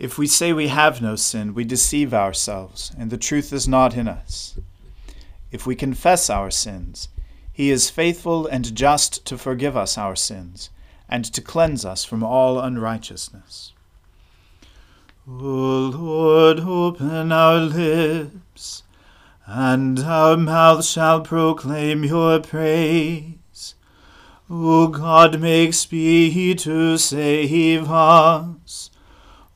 If we say we have no sin, we deceive ourselves, and the truth is not in us. If we confess our sins, he is faithful and just to forgive us our sins, and to cleanse us from all unrighteousness. O Lord, open our lips, and our mouth shall proclaim your praise. O God, make speed to save us.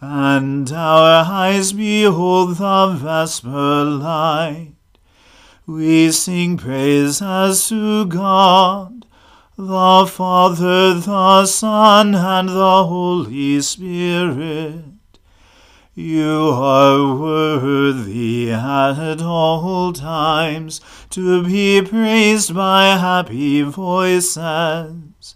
and our eyes behold the vesper light. We sing praises to God, the Father, the Son, and the Holy Spirit. You are worthy at all times to be praised by happy voices.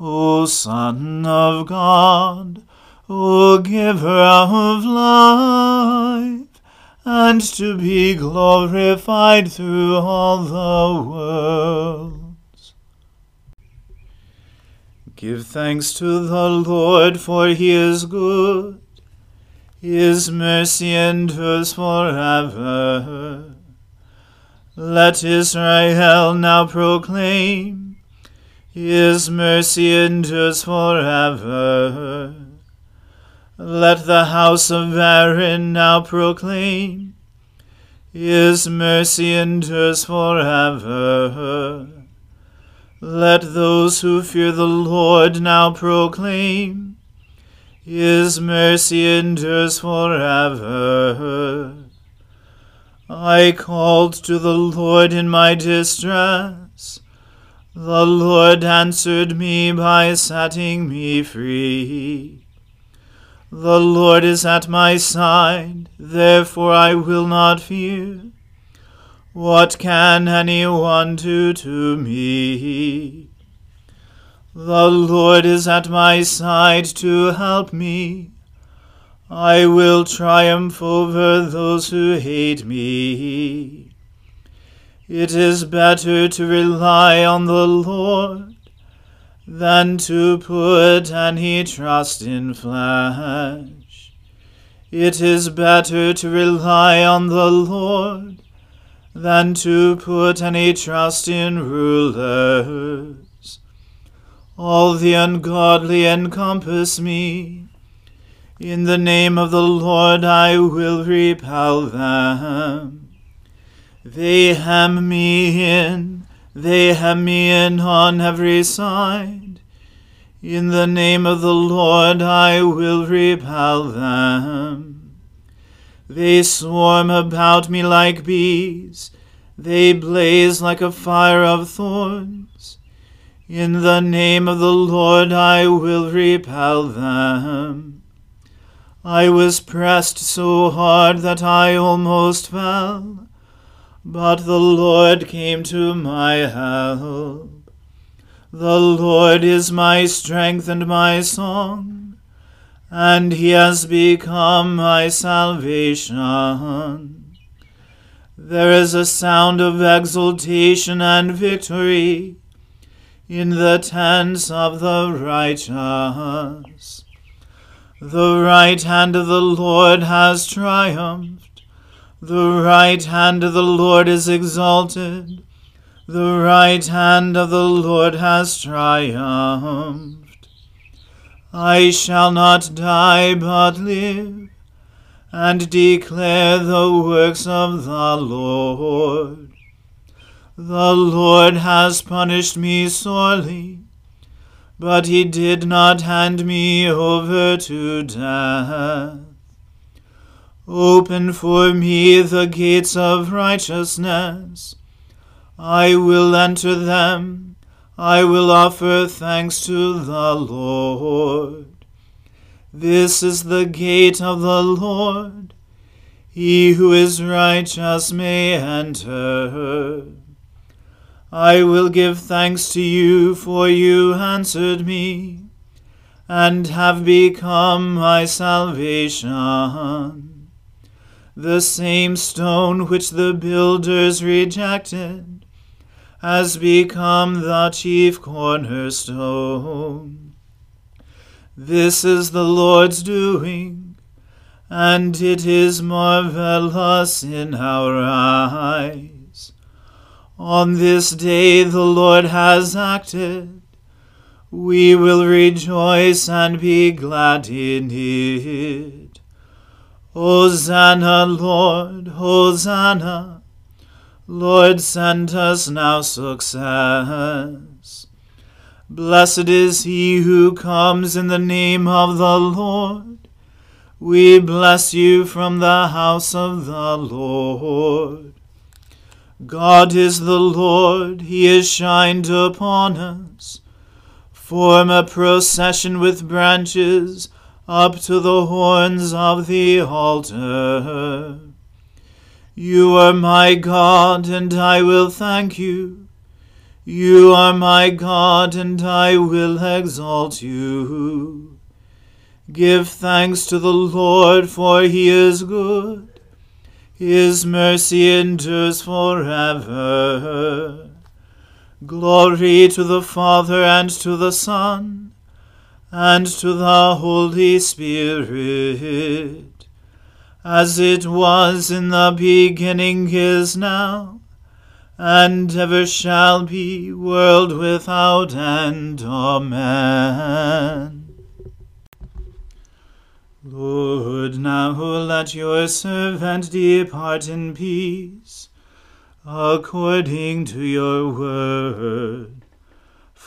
O Son of God, O giver of life, and to be glorified through all the worlds. Give thanks to the Lord, for he is good. His mercy endures forever. Let Israel now proclaim, His mercy endures forever. Let the house of Aaron now proclaim, His mercy endures forever. Let those who fear the Lord now proclaim, His mercy endures forever. I called to the Lord in my distress. The Lord answered me by setting me free. The Lord is at my side, therefore I will not fear. What can anyone do to me? The Lord is at my side to help me. I will triumph over those who hate me. It is better to rely on the Lord than to put any trust in flesh. It is better to rely on the Lord than to put any trust in rulers. All the ungodly encompass me. In the name of the Lord I will repel them. They hem me in they hem me in on every side. In the name of the Lord I will repel them. They swarm about me like bees. They blaze like a fire of thorns. In the name of the Lord I will repel them. I was pressed so hard that I almost fell. But the Lord came to my help. The Lord is my strength and my song, and he has become my salvation. There is a sound of exultation and victory in the tents of the righteous. The right hand of the Lord has triumphed. The right hand of the Lord is exalted. The right hand of the Lord has triumphed. I shall not die but live, and declare the works of the Lord. The Lord has punished me sorely, but he did not hand me over to death. Open for me the gates of righteousness. I will enter them. I will offer thanks to the Lord. This is the gate of the Lord. He who is righteous may enter. I will give thanks to you, for you answered me, and have become my salvation. The same stone which the builders rejected has become the chief cornerstone. This is the Lord's doing, and it is marvelous in our eyes. On this day the Lord has acted. We will rejoice and be glad in it. Hosanna, Lord, Hosanna. Lord, send us now success. Blessed is he who comes in the name of the Lord. We bless you from the house of the Lord. God is the Lord, he has shined upon us. Form a procession with branches up to the horns of the altar. You are my God, and I will thank you. You are my God, and I will exalt you. Give thanks to the Lord, for he is good. His mercy endures forever. Glory to the Father, and to the Son, and to the Holy Spirit, as it was in the beginning, is now and ever shall be, world without end. Amen. Lord, now let your servant depart in peace, according to your word.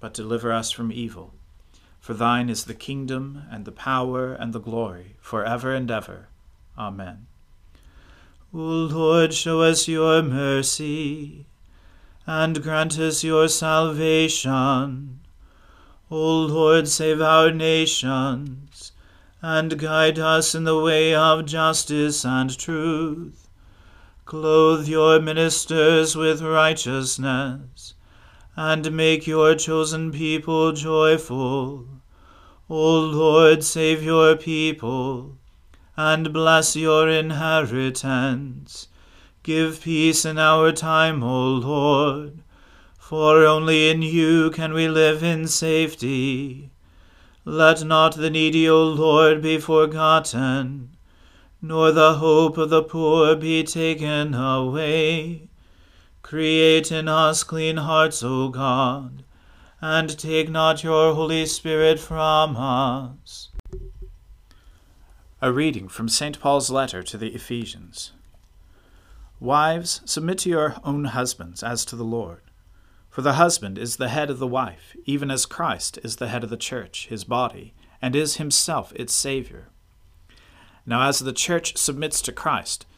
but deliver us from evil. For thine is the kingdom, and the power, and the glory, for ever and ever. Amen. O Lord, show us your mercy and grant us your salvation. O Lord, save our nations, and guide us in the way of justice and truth. Clothe your ministers with righteousness, and make your chosen people joyful. O Lord, save your people, and bless your inheritance. Give peace in our time, O Lord, for only in you can we live in safety. Let not the needy, O Lord, be forgotten, nor the hope of the poor be taken away. Create in us clean hearts, O God, and take not your Holy Spirit from us. A reading from St. Paul's letter to the Ephesians. Wives, submit to your own husbands as to the Lord. For the husband is the head of the wife, even as Christ is the head of the church, his body, and is himself its Saviour. Now, as the church submits to Christ,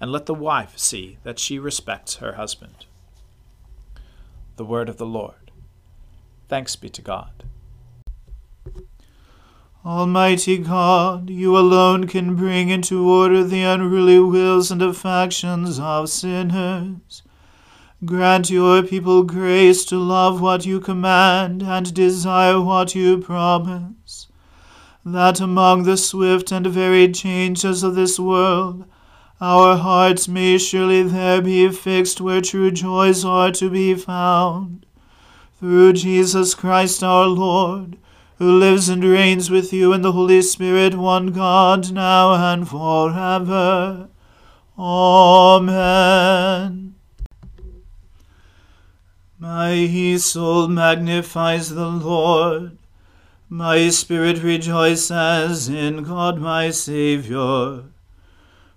and let the wife see that she respects her husband. The Word of the Lord. Thanks be to God. Almighty God, you alone can bring into order the unruly wills and affections of sinners. Grant your people grace to love what you command and desire what you promise, that among the swift and varied changes of this world, our hearts may surely there be fixed where true joys are to be found. Through Jesus Christ our Lord, who lives and reigns with you in the Holy Spirit, one God, now and forever. Amen. My soul magnifies the Lord. My spirit rejoices in God my Saviour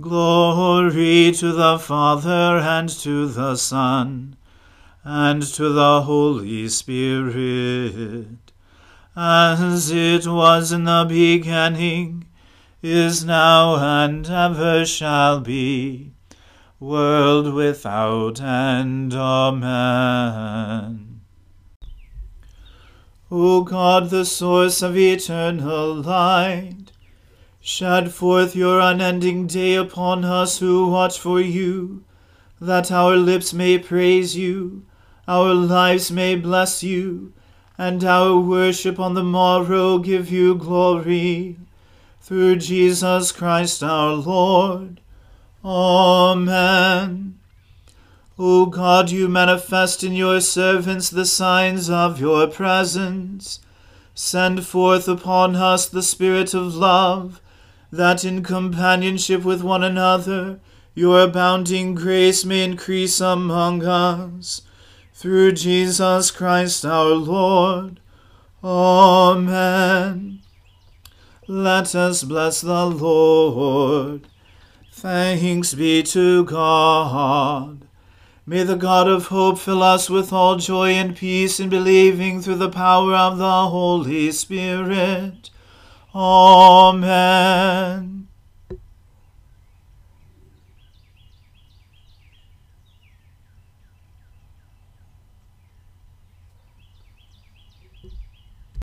Glory to the Father and to the Son and to the Holy Spirit, as it was in the beginning, is now, and ever shall be, world without end. Amen. O God, the source of eternal light, Shed forth your unending day upon us who watch for you, that our lips may praise you, our lives may bless you, and our worship on the morrow give you glory. Through Jesus Christ our Lord. Amen. O God, you manifest in your servants the signs of your presence. Send forth upon us the Spirit of love that in companionship with one another your abounding grace may increase among us. Through Jesus Christ our Lord. Amen. Let us bless the Lord. Thanks be to God. May the God of hope fill us with all joy and peace in believing through the power of the Holy Spirit. Amen.